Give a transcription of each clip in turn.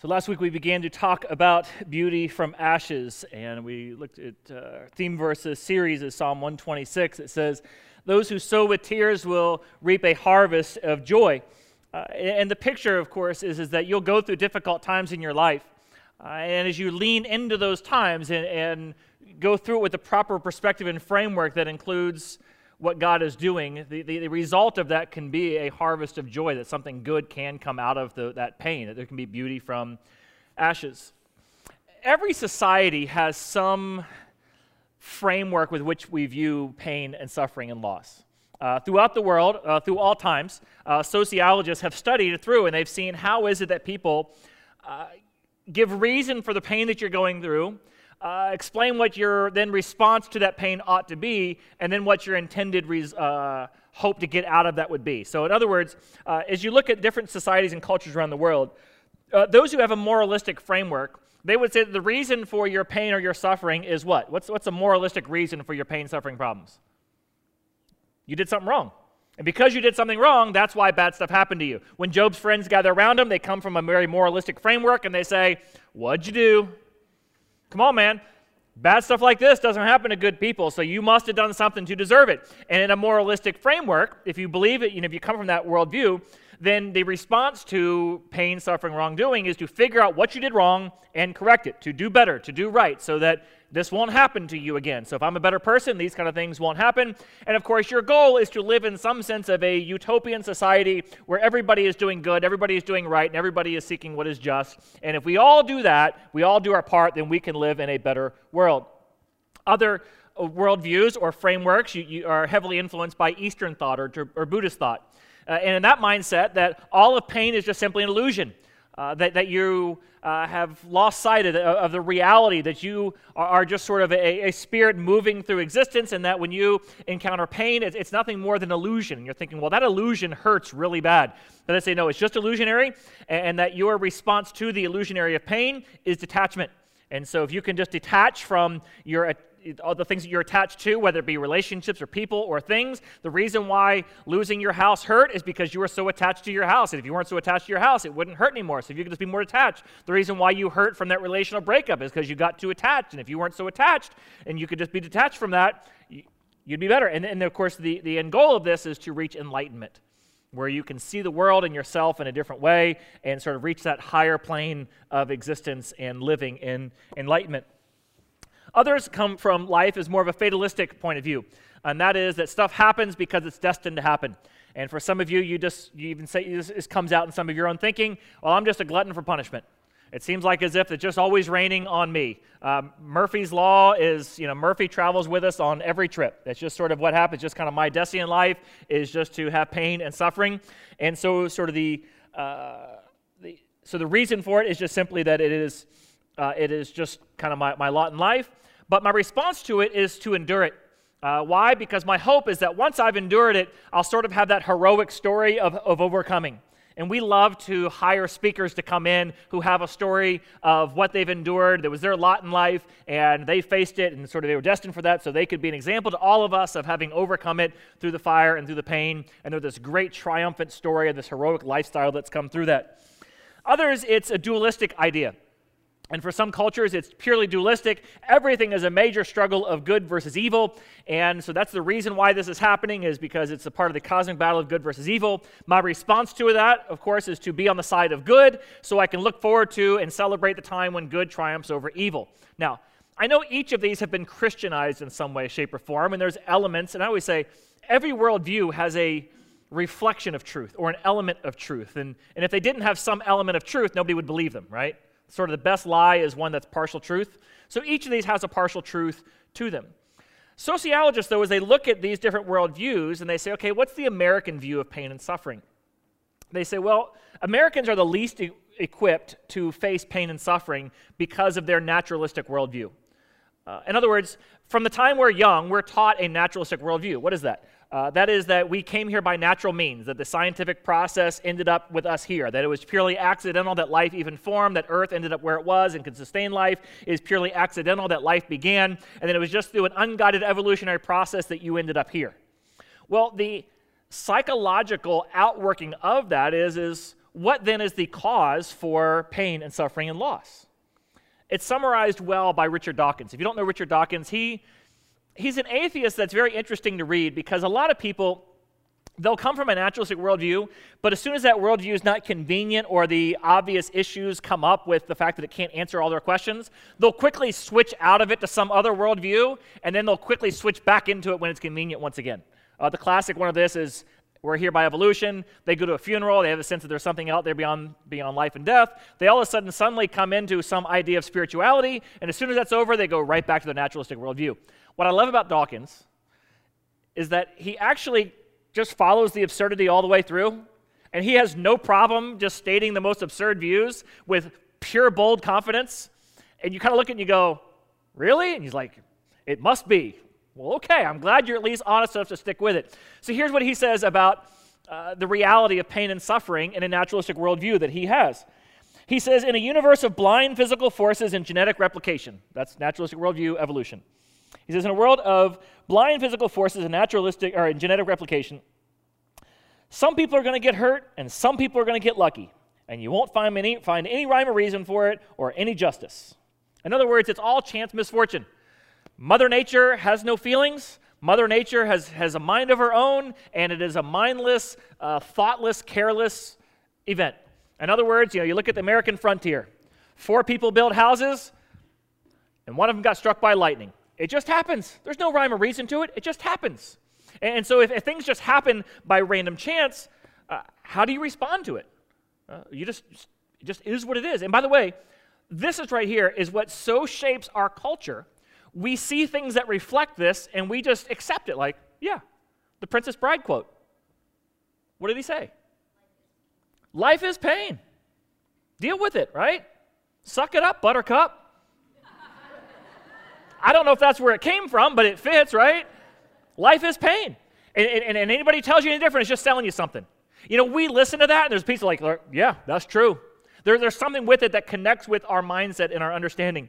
So last week we began to talk about beauty from ashes, and we looked at uh, theme verses series of Psalm 126. It says, "Those who sow with tears will reap a harvest of joy." Uh, and the picture, of course, is, is that you'll go through difficult times in your life, uh, and as you lean into those times and, and go through it with the proper perspective and framework that includes what God is doing, the, the, the, result of that can be a harvest of joy, that something good can come out of the, that pain, that there can be beauty from ashes. Every society has some framework with which we view pain and suffering and loss. Uh, throughout the world, uh, through all times, uh, sociologists have studied it through and they've seen how is it that people uh, give reason for the pain that you're going through uh, explain what your then response to that pain ought to be, and then what your intended res- uh, hope to get out of that would be. So, in other words, uh, as you look at different societies and cultures around the world, uh, those who have a moralistic framework, they would say the reason for your pain or your suffering is what? What's, what's a moralistic reason for your pain, suffering problems? You did something wrong. And because you did something wrong, that's why bad stuff happened to you. When Job's friends gather around him, they come from a very moralistic framework and they say, What'd you do? Come on, man. Bad stuff like this doesn't happen to good people, so you must have done something to deserve it. And in a moralistic framework, if you believe it, you know, if you come from that worldview, then the response to pain, suffering, wrongdoing is to figure out what you did wrong and correct it, to do better, to do right, so that this won't happen to you again. So if I'm a better person, these kind of things won't happen. And of course, your goal is to live in some sense of a utopian society where everybody is doing good, everybody is doing right, and everybody is seeking what is just. And if we all do that, we all do our part, then we can live in a better world. Other uh, worldviews or frameworks you, you are heavily influenced by Eastern thought or, or Buddhist thought. Uh, and in that mindset, that all of pain is just simply an illusion, uh, that, that you uh, have lost sight of the, of the, reality that you are, just sort of a, a, spirit moving through existence, and that when you encounter pain, it's, it's nothing more than illusion. And you're thinking, well, that illusion hurts really bad. But I say, no, it's just illusionary, and, and that your response to the illusionary of pain is detachment. And so, if you can just detach from your all the things that you're attached to, whether it be relationships or people or things. The reason why losing your house hurt is because you were so attached to your house. And if you weren't so attached to your house, it wouldn't hurt anymore. So if you could just be more attached, the reason why you hurt from that relational breakup is because you got too attached. And if you weren't so attached and you could just be detached from that, you'd be better. And, and of course, the, the end goal of this is to reach enlightenment where you can see the world and yourself in a different way and sort of reach that higher plane of existence and living in enlightenment. Others come from life as more of a fatalistic point of view, and that is that stuff happens because it's destined to happen. And for some of you, you just you even say this, comes out in some of your own thinking. Well, I'm just a glutton for punishment. It seems like as if it's just always raining on me. Um, Murphy's Law is, you know, Murphy travels with us on every trip. That's just sort of what happens. Just kind of my destiny in life is just to have pain and suffering. And so, sort of the, uh, the so the reason for it is just simply that it is uh, it is just kind of my, my lot in life. But my response to it is to endure it. Uh, why? Because my hope is that once I've endured it, I'll sort of have that heroic story of, of overcoming. And we love to hire speakers to come in who have a story of what they've endured. That was their lot in life, and they faced it, and sort of they were destined for that, so they could be an example to all of us of having overcome it through the fire and through the pain. And they're this great triumphant story of this heroic lifestyle that's come through that. Others, it's a dualistic idea. And for some cultures, it's purely dualistic. Everything is a major struggle of good versus evil. And so that's the reason why this is happening, is because it's a part of the cosmic battle of good versus evil. My response to that, of course, is to be on the side of good so I can look forward to and celebrate the time when good triumphs over evil. Now, I know each of these have been Christianized in some way, shape, or form, and there's elements, and I always say every worldview has a reflection of truth or an element of truth. And, and if they didn't have some element of truth, nobody would believe them, right? Sort of the best lie is one that's partial truth. So each of these has a partial truth to them. Sociologists, though, as they look at these different worldviews and they say, okay, what's the American view of pain and suffering? They say, well, Americans are the least e- equipped to face pain and suffering because of their naturalistic worldview. Uh, in other words, from the time we're young, we're taught a naturalistic worldview. What is that? Uh, that is, that we came here by natural means, that the scientific process ended up with us here, that it was purely accidental that life even formed, that Earth ended up where it was and could sustain life, it is purely accidental that life began, and that it was just through an unguided evolutionary process that you ended up here. Well, the psychological outworking of that is, is what then is the cause for pain and suffering and loss? It's summarized well by Richard Dawkins. If you don't know Richard Dawkins, he, he's an atheist that's very interesting to read because a lot of people they'll come from a naturalistic worldview, but as soon as that worldview is not convenient or the obvious issues come up with the fact that it can't answer all their questions, they'll quickly switch out of it to some other worldview, and then they'll quickly switch back into it when it's convenient once again. Uh, the classic one of this is we're here by evolution. They go to a funeral. They have a sense that there's something out there beyond, beyond life and death. They all of a sudden suddenly come into some idea of spirituality, and as soon as that's over, they go right back to the naturalistic worldview. What I love about Dawkins is that he actually just follows the absurdity all the way through, and he has no problem just stating the most absurd views with pure, bold confidence. And you kind of look at and you go, Really? And he's like, It must be. Well, okay, I'm glad you're at least honest enough to stick with it. So here's what he says about uh, the reality of pain and suffering in a naturalistic worldview that he has. He says, in a universe of blind physical forces and genetic replication, that's naturalistic worldview evolution. He says, in a world of blind physical forces and naturalistic or genetic replication, some people are going to get hurt and some people are going to get lucky, and you won't find any, find any rhyme or reason for it or any justice. In other words, it's all chance misfortune. Mother Nature has no feelings. Mother Nature has, has a mind of her own, and it is a mindless, uh, thoughtless, careless event. In other words, you know, you look at the American frontier. Four people build houses, and one of them got struck by lightning. It just happens. There's no rhyme or reason to it. It just happens. And, so if, if, things just happen by random chance, uh, how do you respond to it? Uh, you just, it just is what it is. And by the way, this is right here is what so shapes our culture – we see things that reflect this and we just accept it like, yeah, the Princess Bride quote. What did he say? Life is pain. Deal with it, right? Suck it up, buttercup. I don't know if that's where it came from, but it fits, right? Life is pain. And, and, and anybody tells you any different is just selling you something. You know, we listen to that and there's people like, yeah, that's true. There, there's something with it that connects with our mindset and our understanding.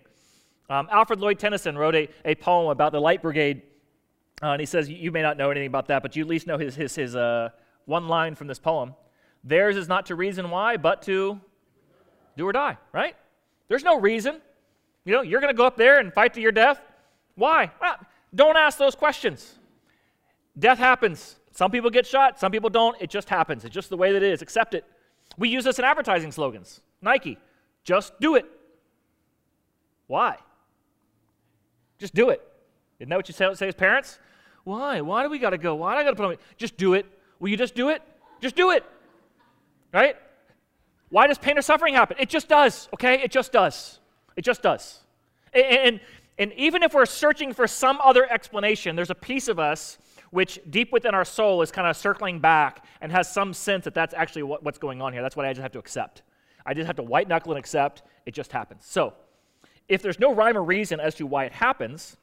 Um, Alfred Lord Tennyson wrote a, a poem about the Light Brigade, uh, and he says, You may not know anything about that, but you at least know his, his, his uh, one line from this poem. Theirs is not to reason why, but to do or die, right? There's no reason. You know, you're going to go up there and fight to your death. Why? Don't ask those questions. Death happens. Some people get shot, some people don't. It just happens. It's just the way that it is. Accept it. We use this in advertising slogans. Nike, just do it. Why? Just do it. Isn't that what you say, say as parents? Why? Why do we got to go? Why do I got to put on? Just do it. Will you just do it? Just do it. Right? Why does pain or suffering happen? It just does, okay? It just does. It just does. And, and, even if we're searching for some other explanation, there's a piece of us which deep within our soul is kind of circling back and has some sense that that's actually what, what's going on here. That's what I just have to accept. I just have to white knuckle and accept it just happens. So, if there's no rhyme or reason as to why it happens,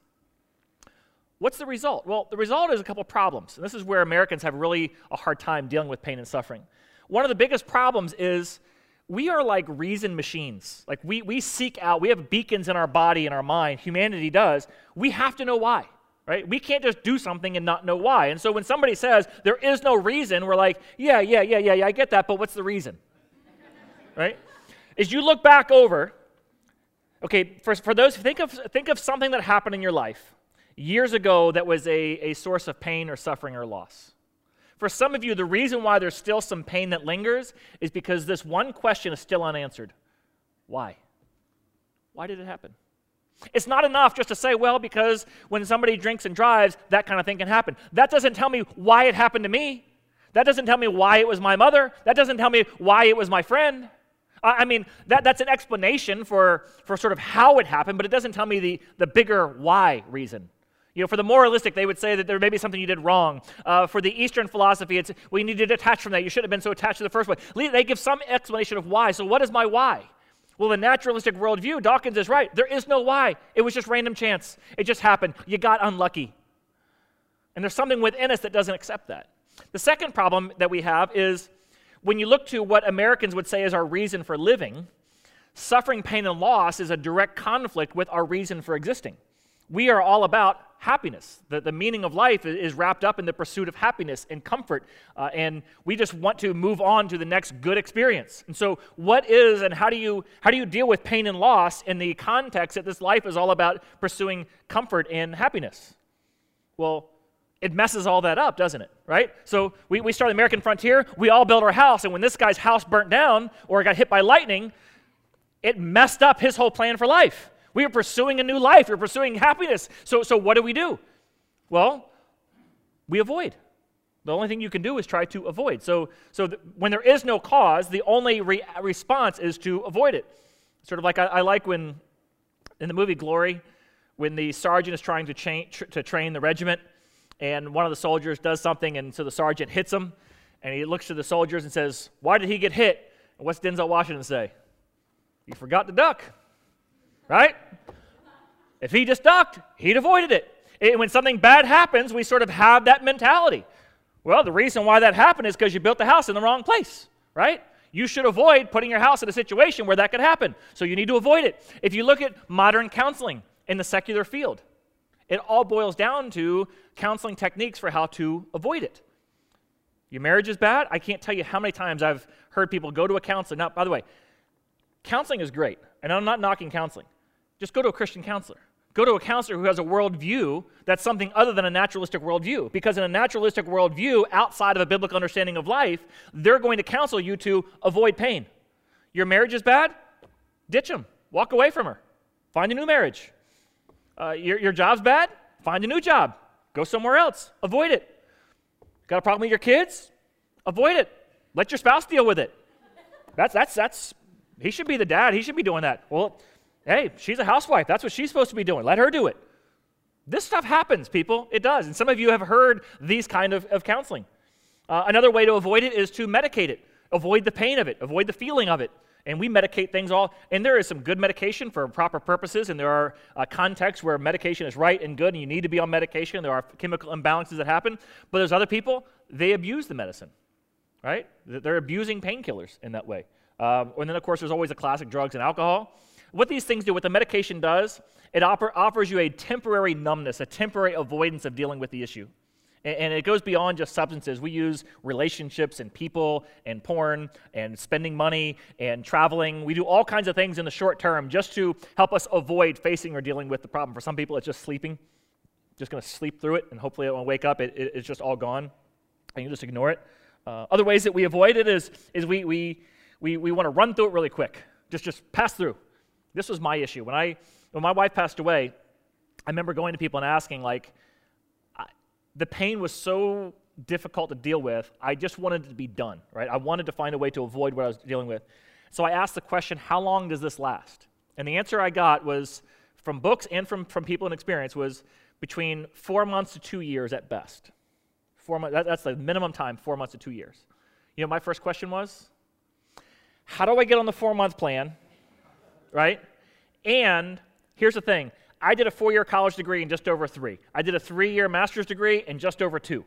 what's the result? Well, the result is a couple problems. And this is where Americans have really a hard time dealing with pain and suffering. One of the biggest problems is we are like reason machines. Like we, we seek out, we have beacons in our body and our mind. Humanity does. We have to know why, right? We can't just do something and not know why. And so when somebody says there is no reason, we're like, yeah, yeah, yeah, yeah, yeah, I get that, but what's the reason? right? As you look back over Okay, for, for those, think of, think of something that happened in your life years ago that was a, a source of pain or suffering or loss. For some of you, the reason why there's still some pain that lingers is because this one question is still unanswered Why? Why did it happen? It's not enough just to say, well, because when somebody drinks and drives, that kind of thing can happen. That doesn't tell me why it happened to me. That doesn't tell me why it was my mother. That doesn't tell me why it was my friend. I mean, that, that's an explanation for, for sort of how it happened, but it doesn't tell me the, the bigger why reason. You know, for the moralistic, they would say that there may be something you did wrong. Uh, for the Eastern philosophy, it's we need to detach from that. You shouldn't have been so attached to the first one. They give some explanation of why. So, what is my why? Well, the naturalistic worldview, Dawkins is right. There is no why. It was just random chance. It just happened. You got unlucky. And there's something within us that doesn't accept that. The second problem that we have is when you look to what Americans would say is our reason for living, suffering, pain, and loss is a direct conflict with our reason for existing. We are all about happiness. The, the meaning of life is, wrapped up in the pursuit of happiness and comfort. Uh, and we just want to move on to the next good experience. And so, what is and how do you how do you deal with pain and loss in the context that this life is all about pursuing comfort and happiness? Well, it messes all that up, doesn't it? Right? So we, we start the American frontier, we all build our house, and when this guy's house burnt down or got hit by lightning, it messed up his whole plan for life. We are pursuing a new life, we're pursuing happiness. So, so what do we do? Well, we avoid. The only thing you can do is try to avoid. So, so th- when there is no cause, the only re- response is to avoid it. Sort of like I, I like when in the movie Glory, when the sergeant is trying to, cha- tr- to train the regiment and one of the soldiers does something, and so the sergeant hits him, and he looks to the soldiers and says, Why did he get hit? And what's Denzel Washington say? He forgot to duck, right? If he just ducked, he'd avoided it. And when something bad happens, we sort of have that mentality. Well, the reason why that happened is because you built the house in the wrong place, right? You should avoid putting your house in a situation where that could happen. So you need to avoid it. If you look at modern counseling in the secular field, it all boils down to counseling techniques for how to avoid it. Your marriage is bad. I can't tell you how many times I've heard people go to a counselor. Now, by the way, counseling is great, and I'm not knocking counseling. Just go to a Christian counselor. Go to a counselor who has a worldview that's something other than a naturalistic worldview. Because in a naturalistic worldview, outside of a biblical understanding of life, they're going to counsel you to avoid pain. Your marriage is bad? Ditch them. Walk away from her. Find a new marriage. Uh, your, your job's bad? Find a new job. Go somewhere else. Avoid it. Got a problem with your kids? Avoid it. Let your spouse deal with it. That's, that's, that's, he should be the dad. He should be doing that. Well, hey, she's a housewife. That's what she's supposed to be doing. Let her do it. This stuff happens, people. It does. And some of you have heard these kind of, of counseling. Uh, another way to avoid it is to medicate it. Avoid the pain of it. Avoid the feeling of it and we medicate things all and there is some good medication for proper purposes and there are uh, contexts where medication is right and good and you need to be on medication there are chemical imbalances that happen but there's other people they abuse the medicine right they're abusing painkillers in that way um, and then of course there's always the classic drugs and alcohol what these things do what the medication does it offer, offers you a temporary numbness a temporary avoidance of dealing with the issue and it goes beyond just substances. We use relationships and people and porn and spending money and traveling. We do all kinds of things in the short term just to help us avoid facing or dealing with the problem. For some people, it's just sleeping, just going to sleep through it, and hopefully, when I wake up, it, it, it's just all gone, and you just ignore it. Uh, other ways that we avoid it is, is we, we, we, we want to run through it really quick, just, just pass through. This was my issue. When, I, when my wife passed away, I remember going to people and asking, like, the pain was so difficult to deal with, I just wanted it to be done, right? I wanted to find a way to avoid what I was dealing with. So I asked the question, how long does this last? And the answer I got was from books and from, from people in experience was between four months to two years at best. Four months, that, that's the minimum time, four months to two years. You know, my first question was, how do I get on the four month plan, right? And here's the thing I did a four year college degree in just over three. I did a three year master's degree in just over two.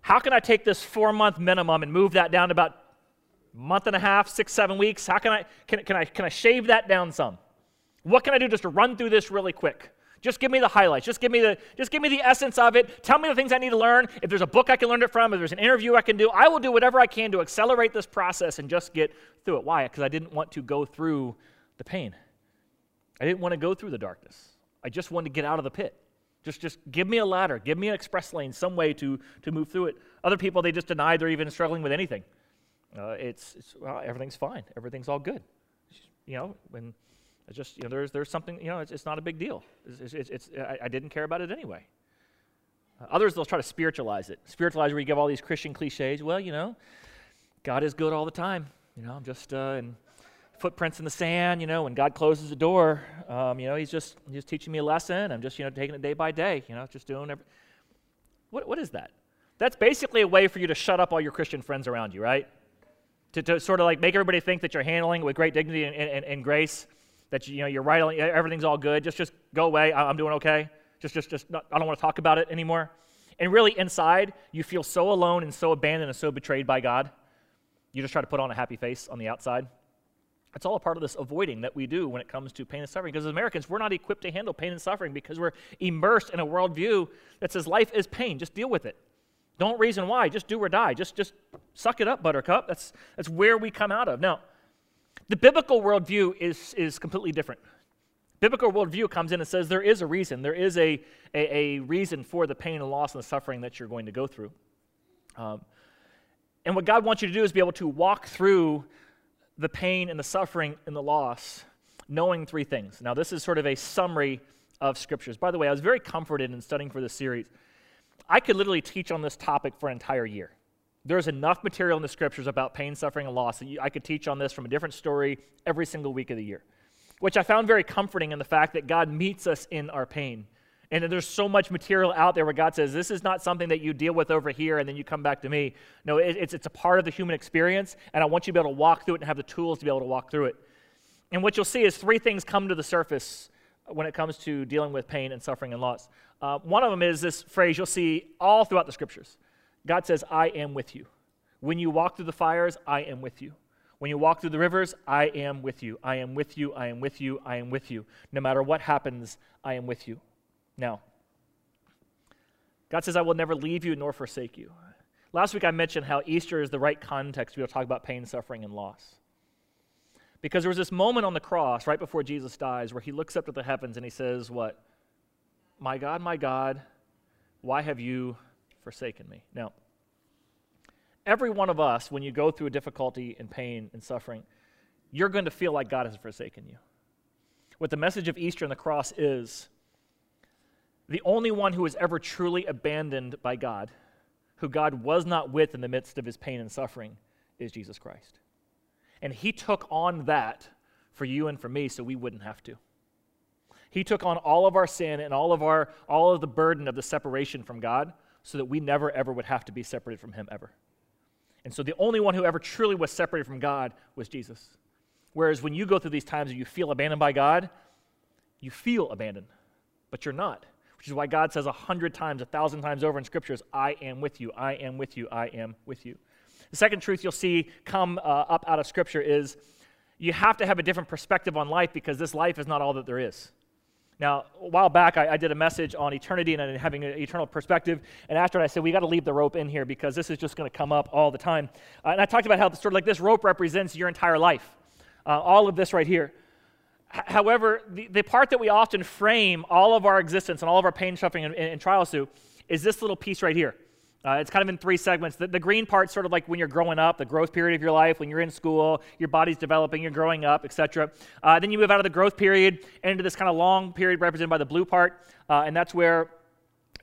How can I take this four month minimum and move that down to about month and a half, six, seven weeks? How can I, can, can I, can I shave that down some? What can I do just to run through this really quick? Just give me the highlights. Just give me the, just give me the essence of it. Tell me the things I need to learn. If there's a book I can learn it from, if there's an interview I can do, I will do whatever I can to accelerate this process and just get through it. Why? Because I didn't want to go through the pain. I didn't want to go through the darkness. I just wanted to get out of the pit. Just, just give me a ladder, give me an express lane, some way to, to move through it. Other people, they just deny they're even struggling with anything. Uh, it's, it's well, everything's fine, everything's all good. You know, when it's just, you know, there's, there's something, you know, it's, it's not a big deal. It's, it's, it's I, I, didn't care about it anyway. Uh, others, they'll try to spiritualize it. Spiritualize where you give all these Christian cliches. Well, you know, God is good all the time. You know, I'm just, uh, and footprints in the sand, you know, when God closes the door, um, you know, he's just, he's teaching me a lesson. I'm just, you know, taking it day by day, you know, just doing every, what, what is that? That's basically a way for you to shut up all your Christian friends around you, right? To, to sort of like make everybody think that you're handling with great dignity and, and, and grace, that you, know, you're right, everything's all good. Just, just go away. I'm doing okay. Just, just, just, not, I don't want to talk about it anymore. And really, inside, you feel so alone and so abandoned and so betrayed by God. You just try to put on a happy face on the outside. It's all a part of this avoiding that we do when it comes to pain and suffering. Because as Americans, we're not equipped to handle pain and suffering because we're immersed in a worldview that says life is pain. Just deal with it. Don't reason why. Just do or die. Just, just suck it up, buttercup. That's, that's where we come out of. Now, the biblical worldview is, is completely different. Biblical worldview comes in and says there is a reason. There is a, a, a reason for the pain and loss and the suffering that you're going to go through. Um, and what God wants you to do is be able to walk through the pain and the suffering and the loss, knowing three things. Now, this is sort of a summary of scriptures. By the way, I was very comforted in studying for this series. I could literally teach on this topic for an entire year. There's enough material in the scriptures about pain, suffering, and loss that I could teach on this from a different story every single week of the year, which I found very comforting in the fact that God meets us in our pain. And there's so much material out there where God says, This is not something that you deal with over here and then you come back to me. No, it, it's, it's a part of the human experience, and I want you to be able to walk through it and have the tools to be able to walk through it. And what you'll see is three things come to the surface when it comes to dealing with pain and suffering and loss. Uh, one of them is this phrase you'll see all throughout the scriptures God says, I am with you. When you walk through the fires, I am with you. When you walk through the rivers, I am with you. I am with you. I am with you. I am with you. No matter what happens, I am with you. Now, God says, I will never leave you nor forsake you. Last week I mentioned how Easter is the right context to be able to talk about pain, suffering, and loss. Because there was this moment on the cross right before Jesus dies where he looks up to the heavens and he says, What? My God, my God, why have you forsaken me? Now, every one of us, when you go through a difficulty and pain and suffering, you're going to feel like God has forsaken you. What the message of Easter and the cross is the only one who was ever truly abandoned by God, who God was not with in the midst of his pain and suffering, is Jesus Christ. And he took on that for you and for me so we wouldn't have to. He took on all of our sin and all of our all of the burden of the separation from God so that we never ever would have to be separated from him ever. And so the only one who ever truly was separated from God was Jesus. Whereas when you go through these times and you feel abandoned by God, you feel abandoned, but you're not which is why God says a hundred times, a thousand times over in scriptures, I am with you, I am with you, I am with you. The second truth you'll see come uh, up out of scripture is you have to have a different perspective on life because this life is not all that there is. Now, a while back, I, I did a message on eternity and having an eternal perspective. And after it, I said, we got to leave the rope in here because this is just going to come up all the time. Uh, and I talked about how sort of like this rope represents your entire life. Uh, all of this right here. However, the, the part that we often frame all of our existence and all of our pain, suffering, and, and trials to is this little piece right here. Uh, it's kind of in three segments. The, the green part's sort of like when you're growing up, the growth period of your life, when you're in school, your body's developing, you're growing up, etc. Uh, then you move out of the growth period into this kind of long period represented by the blue part, uh, and that's where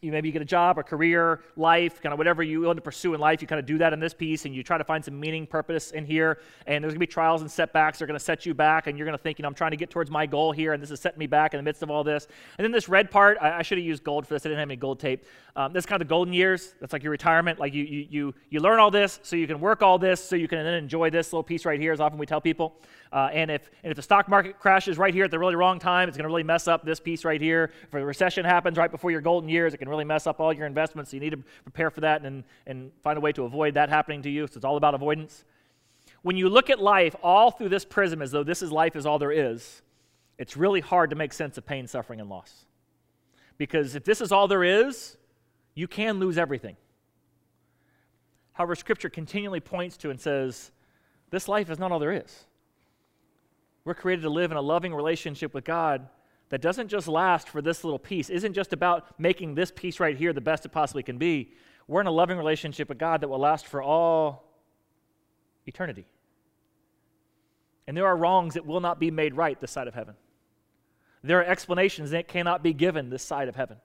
you maybe you get a job, a career, life, kind of whatever you want to pursue in life, you kind of do that in this piece and you try to find some meaning, purpose in here. And there's to be trials and setbacks that are to set you back, and you're to think, you know, I'm trying to get towards my goal here, and this is setting me back in the midst of all this. And then this red part, I, I should have used gold for this. I didn't have any gold tape. Um, kind of the golden years. That's like your retirement. Like you, you, you, you learn all this so you can work all this so you can then enjoy this little piece right here, as often we tell people. Uh, and, if, and if the stock market crashes right here at the really wrong time, it's going to really mess up this piece right here. If a recession happens right before your golden years, it can really mess up all your investments. So you need to prepare for that and, and find a way to avoid that happening to you. So it's all about avoidance. When you look at life all through this prism as though this is life is all there is, it's really hard to make sense of pain, suffering, and loss. Because if this is all there is, you can lose everything. However, Scripture continually points to and says, this life is not all there is. We're created to live in a loving relationship with God that doesn't just last for this little piece, isn't just about making this piece right here the best it possibly can be. We're in a loving relationship with God that will last for all eternity. And there are wrongs that will not be made right this side of heaven. There are explanations that cannot be given this side of heaven.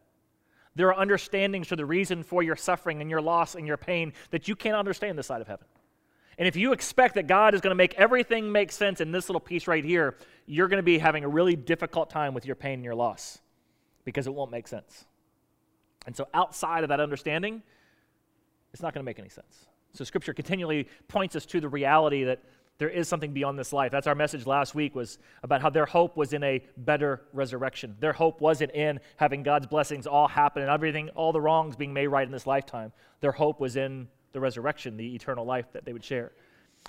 There are understandings for the reason for your suffering and your loss and your pain that you can't understand this side of heaven. And if you expect that God is going to make everything make sense in this little piece right here, you're going to be having a really difficult time with your pain and your loss because it won't make sense. And so, outside of that understanding, it's not going to make any sense. So, Scripture continually points us to the reality that there is something beyond this life. That's our message last week was about how their hope was in a better resurrection. Their hope wasn't in having God's blessings all happen and everything, all the wrongs being made right in this lifetime. Their hope was in the resurrection, the eternal life that they would share.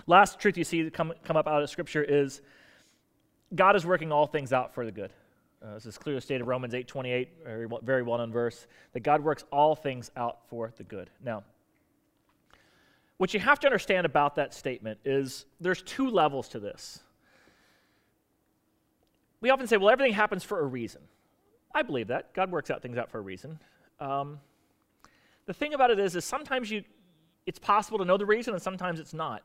Last truth you see come, come up out of Scripture is God is working all things out for the good. Uh, this is clearly stated in Romans 8:28, very, very well-known verse, that God works all things out for the good. Now, what you have to understand about that statement is there's two levels to this. We often say, well, everything happens for a reason. I believe that. God works out things out for a reason. Um, the thing about it is, is sometimes you, it's possible to know the reason, and sometimes it's not.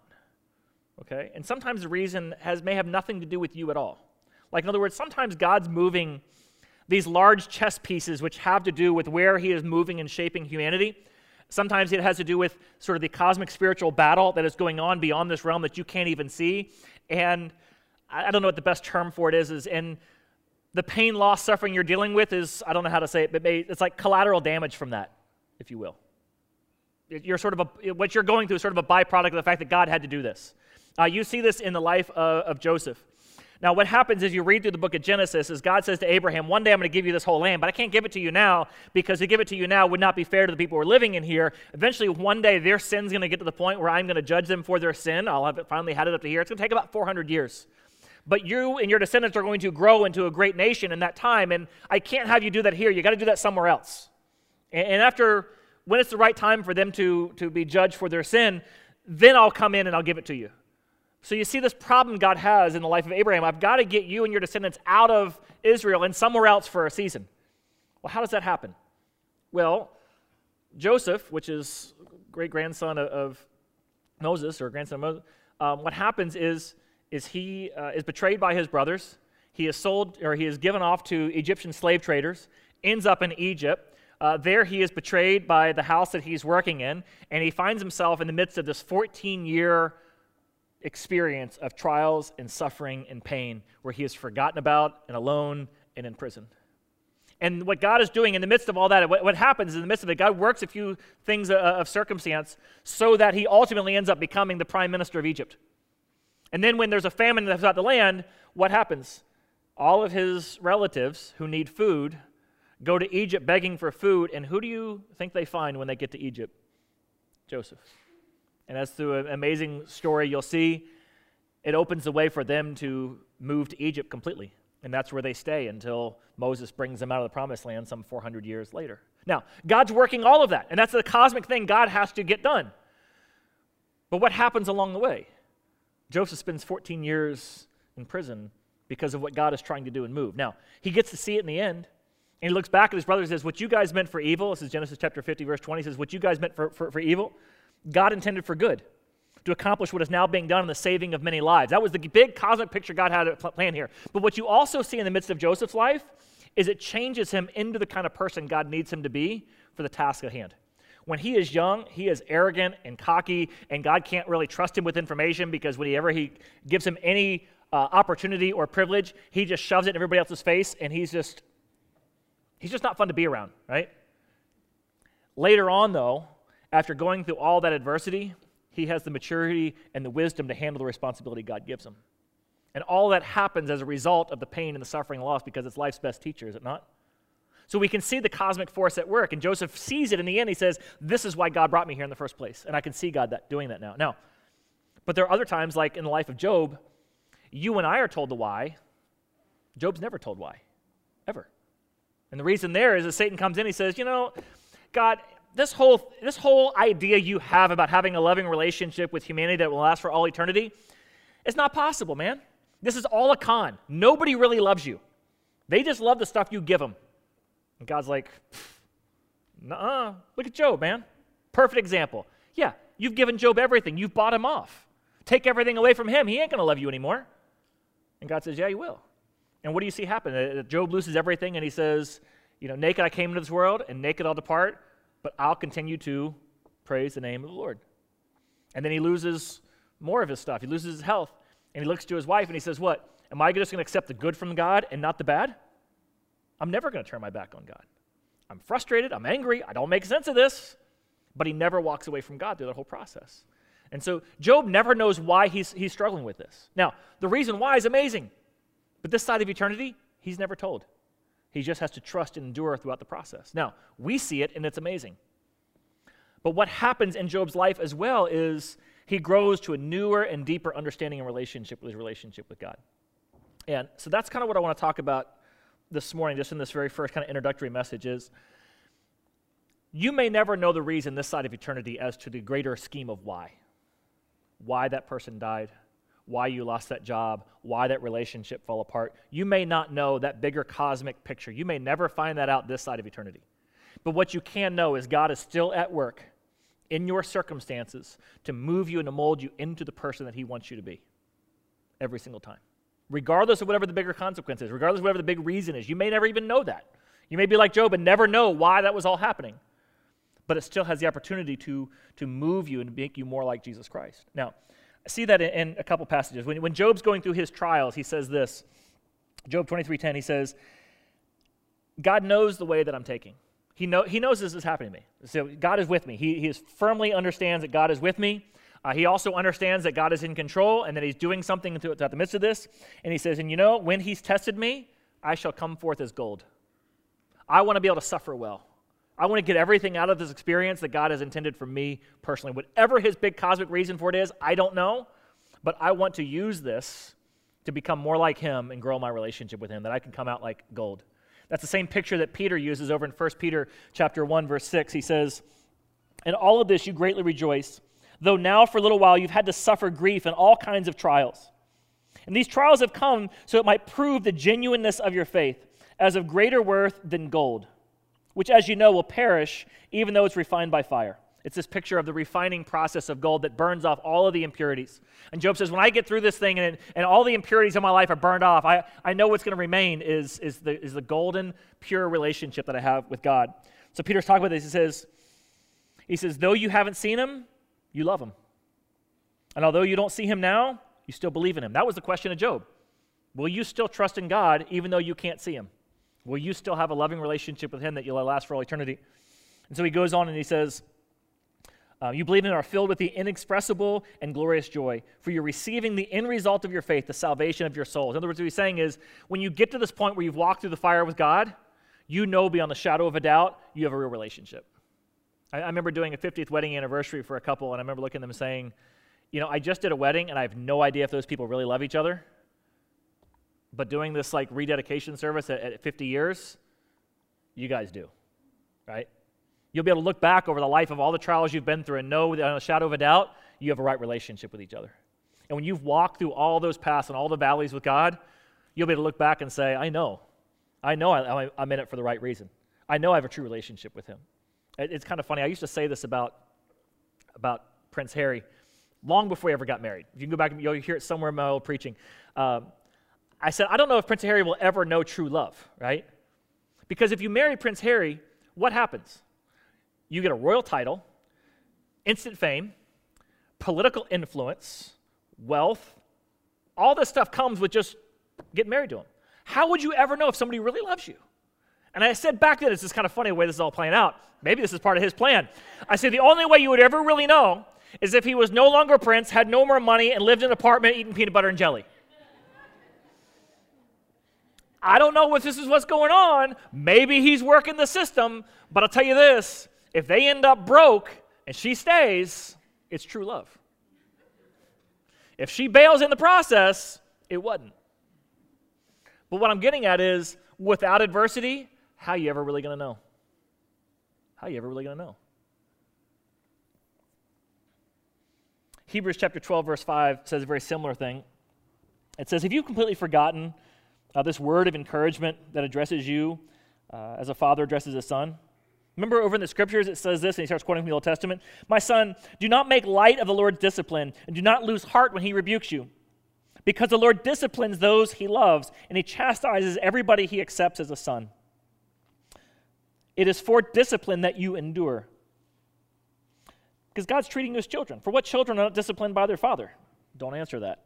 Okay? And sometimes the reason has, may have nothing to do with you at all. Like, in other words, sometimes God's moving these large chess pieces which have to do with where He is moving and shaping humanity. Sometimes it has to do with sort of the cosmic spiritual battle that is going on beyond this realm that you can't even see. And I don't know what the best term for it is, is in the pain, loss, suffering you're dealing with is, I don't know how to say it, but it's like collateral damage from that, if you will. You're sort of a, what you're going through is sort of a byproduct of the fact that God had to do this. Uh, you see this in the life of, of Joseph. Now, what happens is you read through the book of Genesis is God says to Abraham, One day I'm going to give you this whole land, but I can't give it to you now because to give it to you now would not be fair to the people who are living in here. Eventually, one day their sin's going to get to the point where I'm going to judge them for their sin. I'll have it finally had it up to here. It's going to take about 400 years. But you and your descendants are going to grow into a great nation in that time, and I can't have you do that here. You got to do that somewhere else. And after, when it's the right time for them to, to be judged for their sin, then I'll come in and I'll give it to you. So you see this problem God has in the life of Abraham. I've got to get you and your descendants out of Israel and somewhere else for a season. Well, how does that happen? Well, Joseph, which is great grandson of Moses or grandson of Moses, um, what happens is, is he uh, is betrayed by his brothers. He is sold or he is given off to Egyptian slave traders, ends up in Egypt. Uh, there he is betrayed by the house that he's working in, and he finds himself in the midst of this 14 year experience of trials and suffering and pain where he is forgotten about and alone and in prison. And what God is doing in the midst of all that, what, what happens in the midst of it, God works a few things uh, of circumstance so that he ultimately ends up becoming the prime minister of Egypt. And then when there's a famine throughout the land, what happens? All of his relatives who need food go to Egypt begging for food, and who do you think they find when they get to Egypt? Joseph. And as through an amazing story you'll see, it opens the way for them to move to Egypt completely. And that's where they stay until Moses brings them out of the promised land some 400 years later. Now, God's working all of that, and that's the cosmic thing God has to get done. But what happens along the way? Joseph spends 14 years in prison because of what God is trying to do and move. Now, he gets to see it in the end, and he looks back at his brothers and says, What you guys meant for evil, this is Genesis chapter 50, verse 20, says, What you guys meant for, for, for evil, God intended for good to accomplish what is now being done in the saving of many lives. That was the big cosmic picture God had at plan here. But what you also see in the midst of Joseph's life is it changes him into the kind of person God needs him to be for the task at hand. When he is young, he is arrogant and cocky, and God can't really trust him with information because whenever he gives him any uh, opportunity or privilege, he just shoves it in everybody else's face, and he's just he's just not fun to be around, right? Later on, though, after going through all that adversity, he has the maturity and the wisdom to handle the responsibility God gives him. And all that happens as a result of the pain and the suffering and loss because it's life's best teacher, is it not? So we can see the cosmic force at work. And Joseph sees it in the end. He says, This is why God brought me here in the first place. And I can see God that, doing that now. Now, but there are other times, like in the life of Job, you and I are told the why. Job's never told why, ever. And the reason there is that Satan comes in, he says, You know, God, this whole, this whole idea you have about having a loving relationship with humanity that will last for all eternity it's not possible, man. This is all a con. Nobody really loves you. They just love the stuff you give them. And God's like, nah, look at Job, man. Perfect example. Yeah, you've given Job everything. You've bought him off. Take everything away from him. He ain't going to love you anymore. And God says, yeah, you will. And what do you see happen? Uh, Job loses everything and he says, you know, naked I came into this world and naked I'll depart but I'll continue to praise the name of the Lord. And then he loses more of his stuff. He loses his health. And he looks to his wife and he says, What? Am I just going to accept the good from God and not the bad? I'm never going to turn my back on God. I'm frustrated. I'm angry. I don't make sense of this. But he never walks away from God through the whole process. And so Job never knows why he's, he's struggling with this. Now, the reason why is amazing. But this side of eternity, he's never told. He just has to trust and endure throughout the process. Now, we see it and it's amazing. But what happens in Job's life as well is he grows to a newer and deeper understanding and relationship with his relationship with God. And so that's kind of what I want to talk about this morning, just in this very first kind of introductory message is you may never know the reason this side of eternity as to the greater scheme of why. Why that person died, why you lost that job, why that relationship fell apart. You may not know that bigger cosmic picture. You may never find that out this side of eternity. But what you can know is God is still at work in your circumstances to move you and to mold you into the person that He wants you to be every single time. Regardless of whatever the bigger consequence is, regardless of whatever the big reason is, you may never even know that. You may be like Job and never know why that was all happening. But it still has the opportunity to, to move you and make you more like Jesus Christ. Now, See that in, a couple passages. When, when Job's going through his trials, he says this. Job 23:10, he says, God knows the way that I'm taking. He, know, he knows this is happening to me. So God is with me. He, he firmly understands that God is with me. Uh, he also understands that God is in control and that he's doing something throughout the midst of this. And he says, and you know, when he's tested me, I shall come forth as gold. I want to be able to suffer well. I want to get everything out of this experience that God has intended for me personally. Whatever his big cosmic reason for it is, I don't know. But I want to use this to become more like him and grow my relationship with him, that I can come out like gold. That's the same picture that Peter uses over in 1 Peter chapter 1 verse 6. He says, "In all of this you greatly rejoice, though now for a little while you've had to suffer grief and all kinds of trials. And these trials have come so it might prove the genuineness of your faith as of greater worth than gold, which as you know will perish even though it's refined by fire." It's this picture of the refining process of gold that burns off all of the impurities. And Job says, when I get through this thing and, and all the impurities of my life are burned off, I, I know what's going to remain is, is, the, is the golden, pure relationship that I have with God. So Peter's talking about this. He says, he says, though you haven't seen him, you love him. And although you don't see him now, you still believe in him. That was the question of Job. Will you still trust in God even though you can't see him? Will you still have a loving relationship with him that you'll last for all eternity? And so he goes on and he says, uh, you believe and are filled with the inexpressible and glorious joy, for you're receiving the end result of your faith, the salvation of your souls. In other words, what he's saying is when you get to this point where you've walked through the fire with God, you know beyond the shadow of a doubt you have a real relationship. I, I remember doing a 50th wedding anniversary for a couple, and I remember looking at them saying, You know, I just did a wedding, and I have no idea if those people really love each other. But doing this like rededication service at, at 50 years, you guys do, right? You'll be able to look back over the life of all the trials you've been through and know without a shadow of a doubt you have a right relationship with each other. And when you've walked through all those paths and all the valleys with God, you'll be able to look back and say, I know. I know I, am in it for the right reason. I know I have a true relationship with Him. It's kind of funny. I used to say this about, about Prince Harry long before he ever got married. If you can go back you'll hear it somewhere in my old preaching. Um, I said, I don't know if Prince Harry will ever know true love, right? Because if you marry Prince Harry, what happens? you get a royal title, instant fame, political influence, wealth. All this stuff comes with just getting married to him. How would you ever know if somebody really loves you? And I said back then, it's just kind of funny the way this is all playing out. Maybe this is part of his plan. I said the only way you would ever really know is if he was no longer prince, had no more money, and lived in an apartment eating peanut butter and jelly. I don't know if this is what's going on. Maybe he's working the system, but I'll tell you this if they end up broke and she stays, it's true love. If she bails in the process, it wasn't. But what I'm getting at is without adversity, how you ever really going to know? How you ever really going to know? Hebrews chapter 12, verse 5 says a very similar thing. It says, Have you completely forgotten uh, this word of encouragement that addresses you uh, as a father addresses a son? Remember over in the scriptures it says this, and he starts quoting from the Old Testament My son, do not make light of the Lord's discipline, and do not lose heart when he rebukes you. Because the Lord disciplines those he loves, and he chastises everybody he accepts as a son. It is for discipline that you endure. Because God's treating you as children. For what children are not disciplined by their father? Don't answer that.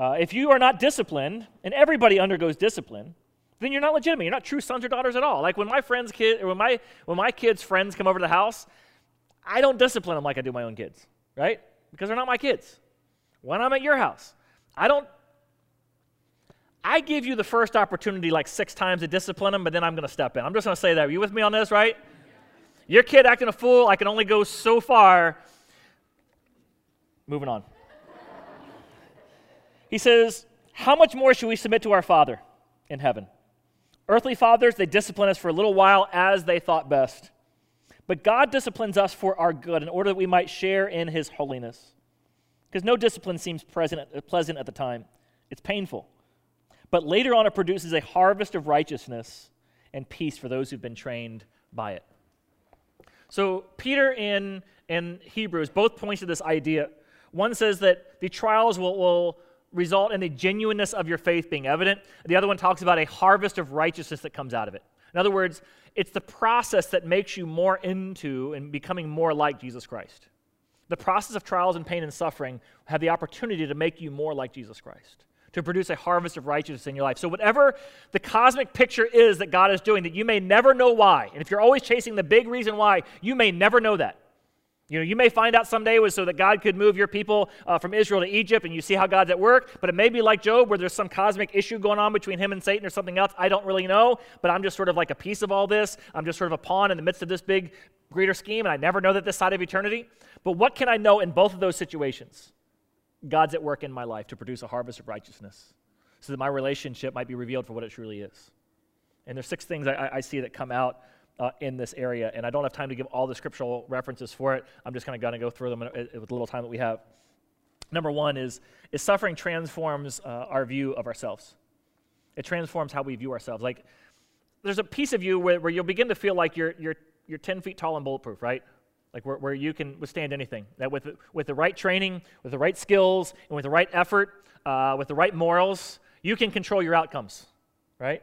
Uh, if you are not disciplined, and everybody undergoes discipline, then you're not legitimate. You're not true sons or daughters at all. Like when my friends' kid, or when my when my kids' friends come over to the house, I don't discipline them like I do my own kids, right? Because they're not my kids. When I'm at your house, I don't. I give you the first opportunity like six times to discipline them, but then I'm going to step in. I'm just going to say that. Are you with me on this, right? Your kid acting a fool, I can only go so far. Moving on. He says, how much more should we submit to our Father in heaven? Earthly fathers, they discipline us for a little while as they thought best. But God disciplines us for our good in order that we might share in his holiness. Because no discipline seems present, uh, pleasant at the time, it's painful. But later on, it produces a harvest of righteousness and peace for those who've been trained by it. So, Peter in, in Hebrews both points to this idea. One says that the trials will, will result in the genuineness of your faith being evident. The other one talks about a harvest of righteousness that comes out of it. In other words, it's the process that makes you more into and becoming more like Jesus Christ. The process of trials and pain and suffering have the opportunity to make you more like Jesus Christ, to produce a harvest of righteousness in your life. So, whatever the cosmic picture is that God is doing, that you may never know why, and if you're always chasing the big reason why, you may never know that. You know, you may find out someday it was so that God could move your people uh, from Israel to Egypt, and you see how God's at work. But it may be like Job, where there's some cosmic issue going on between him and Satan, or something else. I don't really know, but I'm just sort of like a piece of all this. I'm just sort of a pawn in the midst of this big, greater scheme, and I never know that this side of eternity. But what can I know in both of those situations? God's at work in my life to produce a harvest of righteousness, so that my relationship might be revealed for what it truly is. And there's six things I, I see that come out uh, in this area. And I don't have time to give all the scriptural references for it. I'm just kind of going to go through them with the little time that we have. Number one is, is suffering transforms uh, our view of ourselves. It transforms how we view ourselves. Like, there's a piece of you where, where you'll begin to feel like you're, you're, you're 10 feet tall and bulletproof, right? Like where, where you can withstand anything. That with, with the right training, with the right skills, and with the right effort, uh, with the right morals, you can control your outcomes, right?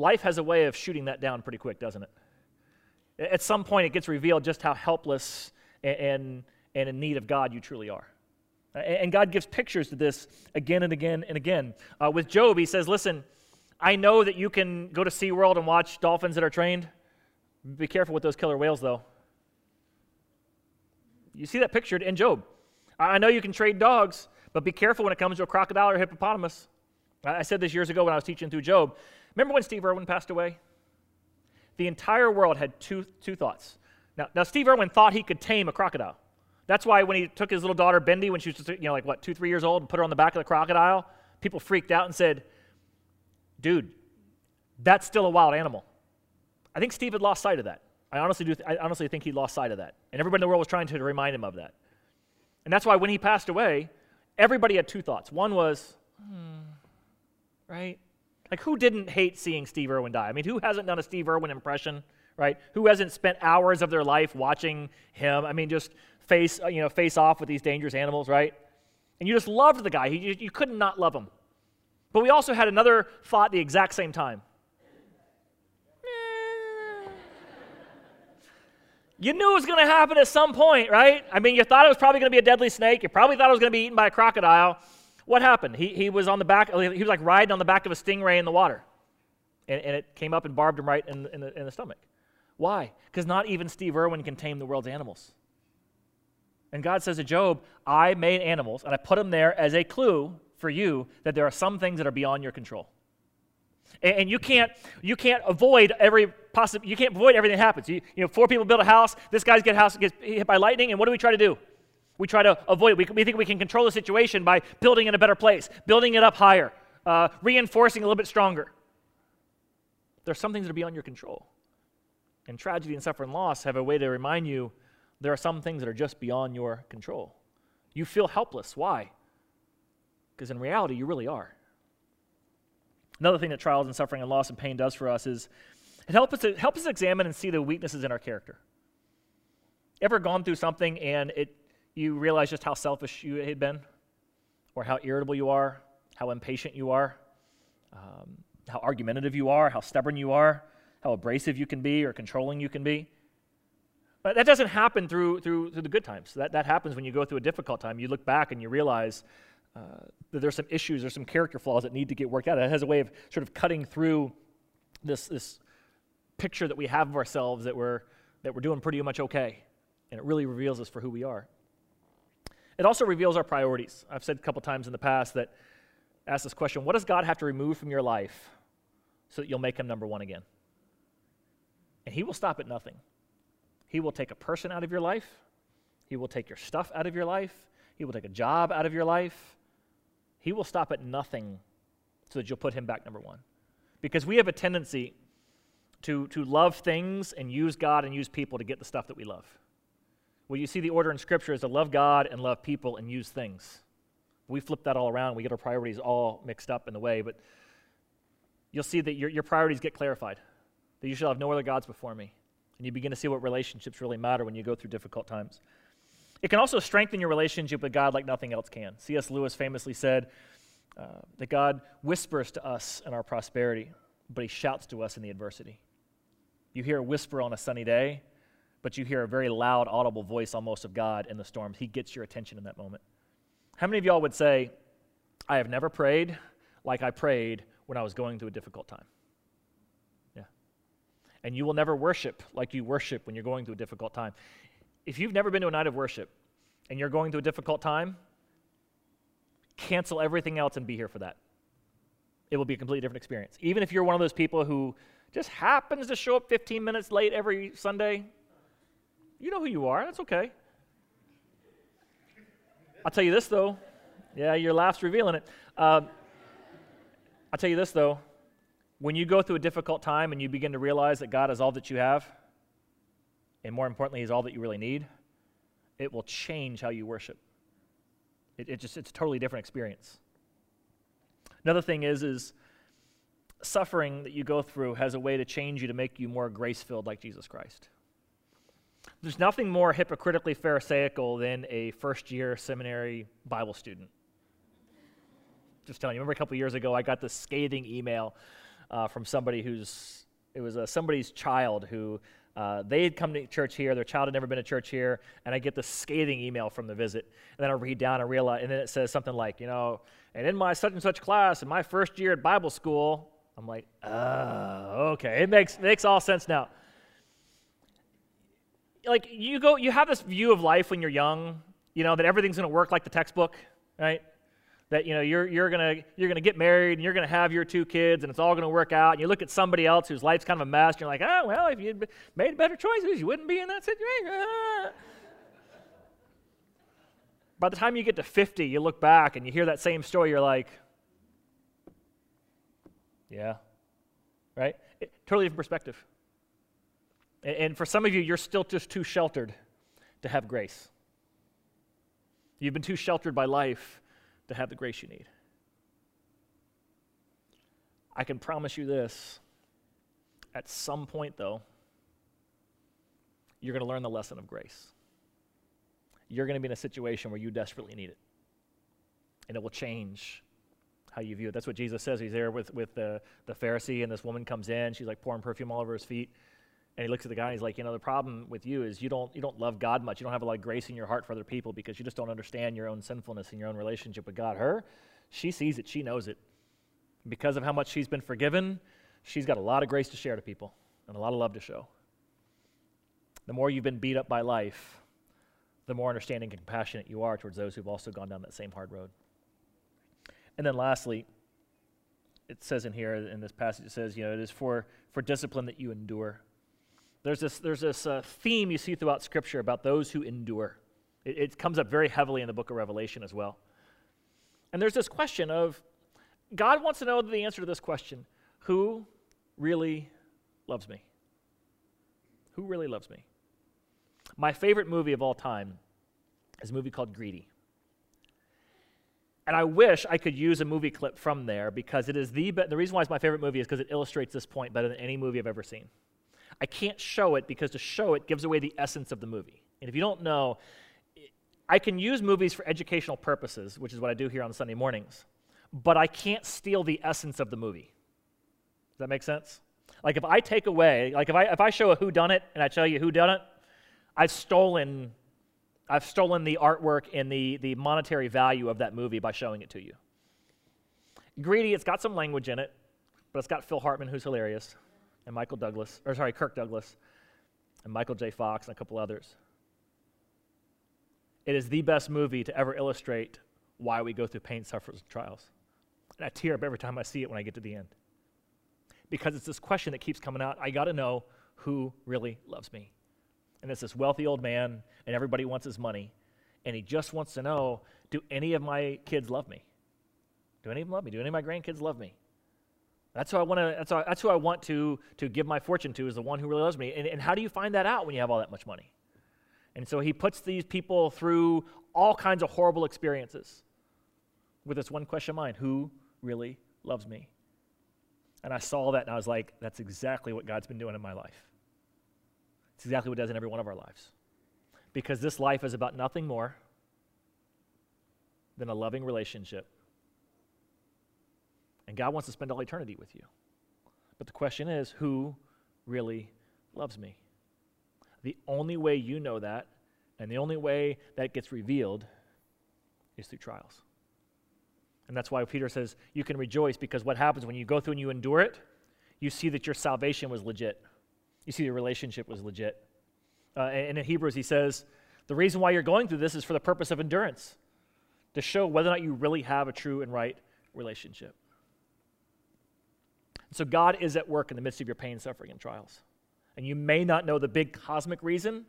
Life has a way of shooting that down pretty quick, doesn't it? At some point, it gets revealed just how helpless and, and in need of God you truly are. And God gives pictures to this again and again and again. Uh, with Job, he says, Listen, I know that you can go to SeaWorld and watch dolphins that are trained. Be careful with those killer whales, though. You see that pictured in Job. I know you can trade dogs, but be careful when it comes to a crocodile or hippopotamus. I said this years ago when I was teaching through Job. Remember when Steve Irwin passed away? The entire world had two, two thoughts. Now, now, Steve Irwin thought he could tame a crocodile. That's why when he took his little daughter, Bindi, when she was just, you know, like what, two, three years old, and put her on the back of the crocodile, people freaked out and said, dude, that's still a wild animal. I think Steve had lost sight of that. I honestly, do th- I honestly think he lost sight of that. And everybody in the world was trying to remind him of that. And that's why when he passed away, everybody had two thoughts. One was, hmm, right? Like, who didn't hate seeing Steve Irwin die? I mean, who hasn't done a Steve Irwin impression, right? Who hasn't spent hours of their life watching him? I mean, just face, uh, you know, face off with these dangerous animals, right? And you just loved the guy. You, you couldn't not love him. But we also had another thought the exact same time. you knew it was going to happen at some point, right? I mean, you thought it was probably going to be a deadly snake. You probably thought it was going to be eaten by a crocodile. What happened? He, he was on the back, he was like riding on the back of a stingray in the water. And, and it came up and barbed him right in, in, the, in the stomach. Why? Because not even Steve Irwin can tame the world's animals. And God says to Job, I made animals and I put them there as a clue for you that there are some things that are beyond your control. And, and you can't you can't avoid every possible you can't avoid everything that happens. You, you know, four people build a house, this guy's get house gets hit by lightning, and what do we try to do? We try to avoid it. We, we think we can control the situation by building in a better place, building it up higher, uh, reinforcing a little bit stronger. There are some things that are beyond your control. And tragedy and suffering and loss have a way to remind you there are some things that are just beyond your control. You feel helpless. Why? Because in reality, you really are. Another thing that trials and suffering and loss and pain does for us is it helps us, it helps us examine and see the weaknesses in our character. Ever gone through something and it you realize just how selfish you had been, or how irritable you are, how impatient you are, um, how argumentative you are, how stubborn you are, how abrasive you can be or controlling you can be. But that doesn't happen through, through, through the good times. That, that happens when you go through a difficult time. You look back and you realize uh, that there's some issues, there's some character flaws that need to get worked out. It has a way of sort of cutting through this, this picture that we have of ourselves that we're, that we're doing pretty much okay. And it really reveals us for who we are. It also reveals our priorities. I've said a couple times in the past that ask this question what does God have to remove from your life so that you'll make him number one again? And he will stop at nothing. He will take a person out of your life, he will take your stuff out of your life, he will take a job out of your life. He will stop at nothing so that you'll put him back number one. Because we have a tendency to, to love things and use God and use people to get the stuff that we love. Well, you see the order in Scripture is to love God and love people and use things. We flip that all around. We get our priorities all mixed up in the way, but you'll see that your, your priorities get clarified. That you shall have no other gods before me. And you begin to see what relationships really matter when you go through difficult times. It can also strengthen your relationship with God like nothing else can. C.S. Lewis famously said uh, that God whispers to us in our prosperity, but he shouts to us in the adversity. You hear a whisper on a sunny day, but you hear a very loud, audible voice almost of God in the storms. He gets your attention in that moment. How many of y'all would say, I have never prayed like I prayed when I was going through a difficult time? Yeah. And you will never worship like you worship when you're going through a difficult time. If you've never been to a night of worship and you're going through a difficult time, cancel everything else and be here for that. It will be a completely different experience. Even if you're one of those people who just happens to show up 15 minutes late every Sunday, you know who you are. That's okay. I'll tell you this, though. Yeah, your laugh's revealing it. Uh, I'll tell you this, though. When you go through a difficult time and you begin to realize that God is all that you have, and more importantly, He's all that you really need, it will change how you worship. It, it just, it's a totally different experience. Another thing is, is suffering that you go through has a way to change you to make you more grace filled like Jesus Christ. There's nothing more hypocritically Pharisaical than a first year seminary Bible student. Just telling you, remember a couple years ago, I got this scathing email uh, from somebody who's, it was uh, somebody's child who uh, they had come to church here, their child had never been to church here, and I get this scathing email from the visit. And then I read down and realize, and then it says something like, you know, and in my such and such class, in my first year at Bible school, I'm like, oh, okay. It makes, makes all sense now. Like, you go, you have this view of life when you're young, you know, that everything's going to work like the textbook, right? That, you know, you're, you're going to you're gonna get married and you're going to have your two kids and it's all going to work out. And you look at somebody else whose life's kind of a mess and you're like, oh, well, if you'd made better choices, you wouldn't be in that situation. By the time you get to 50, you look back and you hear that same story, you're like, yeah. Right? It, totally different perspective. And, for some of you, you're still just too sheltered to have grace. You've been too sheltered by life to have the grace you need. I can promise you this at some point, though, you're going to learn the lesson of grace. You're going to be in a situation where you desperately need it, and it will change how you view it. That's what Jesus says. He's there with, with the, the Pharisee, and this woman comes in. She's like pouring perfume all over his feet. And he looks at the guy and he's like, You know, the problem with you is you don't, you don't love God much. You don't have a lot of grace in your heart for other people because you just don't understand your own sinfulness and your own relationship with God. Her, she sees it, she knows it. Because of how much she's been forgiven, she's got a lot of grace to share to people and a lot of love to show. The more you've been beat up by life, the more understanding and compassionate you are towards those who've also gone down that same hard road. And then lastly, it says in here in this passage, it says, you know, it is for, for discipline that you endure. There's this, there's this uh, theme you see throughout Scripture about those who endure. It, it comes up very heavily in the book of Revelation as well. And there's this question of God wants to know the answer to this question Who really loves me? Who really loves me? My favorite movie of all time is a movie called Greedy. And I wish I could use a movie clip from there because it is the, be- the reason why it's my favorite movie is because it illustrates this point better than any movie I've ever seen. I can't show it because to show it gives away the essence of the movie. And if you don't know, I can use movies for educational purposes, which is what I do here on Sunday mornings, but I can't steal the essence of the movie. Does that make sense? Like if I take away, like if I if I show a who done it and I tell you who done it, I've stolen I've stolen the artwork and the, the monetary value of that movie by showing it to you. Greedy, it's got some language in it, but it's got Phil Hartman, who's hilarious, and Michael Douglas, or sorry, Kirk Douglas, and Michael J. Fox, and a couple others. It is the best movie to ever illustrate why we go through pain, sufferings, and trials. And I tear up every time I see it when I get to the end. Because it's this question that keeps coming out I got to know who really loves me and it's this wealthy old man, and everybody wants his money. And he just wants to know do any of my kids love me? Do any of them love me? Do any of my grandkids love me? That's who I want to. That's, who, I want to to give my fortune to. Is the one who really loves me. And, and how do you find that out when you have all that much money? And so he puts these people through all kinds of horrible experiences with this one question in mind: Who really loves me? And I saw that, and I was like, that's exactly what God's been doing in my life. It's exactly what He does in every one of our lives. Because this life is about nothing more than a loving relationship. And God wants to spend all eternity with you. But the question is who really loves me? The only way you know that, and the only way that gets revealed, is through trials. And that's why Peter says you can rejoice because what happens when you go through and you endure it, you see that your salvation was legit. You see the relationship was legit. Uh, and in Hebrews, he says, the reason why you're going through this is for the purpose of endurance, to show whether or not you really have a true and right relationship. So God is at work in the midst of your pain, suffering, and trials. And you may not know the big cosmic reason,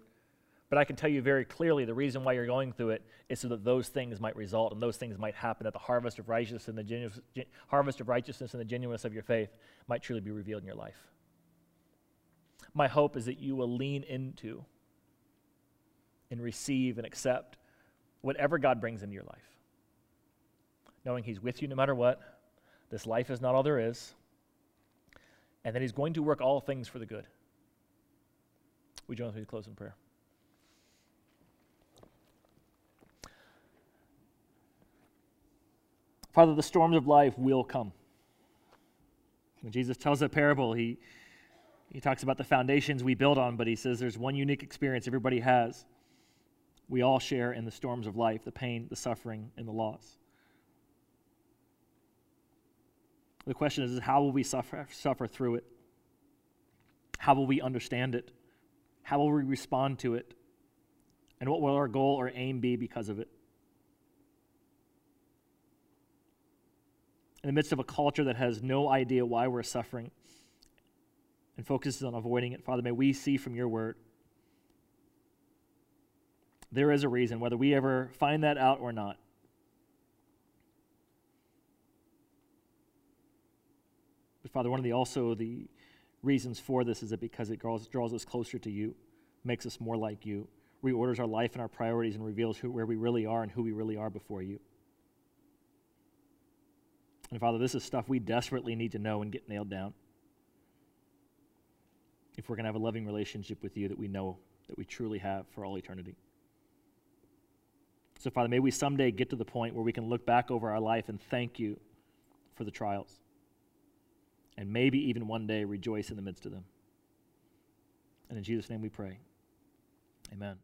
but I can tell you very clearly the reason why you're going through it is so that those things might result and those things might happen, that the harvest of righteousness and the genu- harvest of righteousness and the genuineness of your faith might truly be revealed in your life. My hope is that you will lean into and receive and accept whatever God brings into your life. Knowing He's with you no matter what, this life is not all there is, and that He's going to work all things for the good. We join with me to close in prayer. Father, the storms of life will come. When Jesus tells that parable, he, he talks about the foundations we build on, but he says there's one unique experience everybody has. We all share in the storms of life the pain, the suffering, and the loss. The question is, is how will we suffer, suffer through it? How will we understand it? How will we respond to it? And what will our goal or aim be because of it? In the midst of a culture that has no idea why we're suffering and focuses on avoiding it, Father, may we see from your word there is a reason, whether we ever find that out or not. Father, one of the also the reasons for this is that because it draws, draws us closer to you, makes us more like you, reorders our life and our priorities, and reveals who, where we really are and who we really are before you. And Father, this is stuff we desperately need to know and get nailed down. If we're going to have a loving relationship with you that we know that we truly have for all eternity. So, Father, may we someday get to the point where we can look back over our life and thank you for the trials. And maybe even one day rejoice in the midst of them. And in Jesus' name we pray. Amen.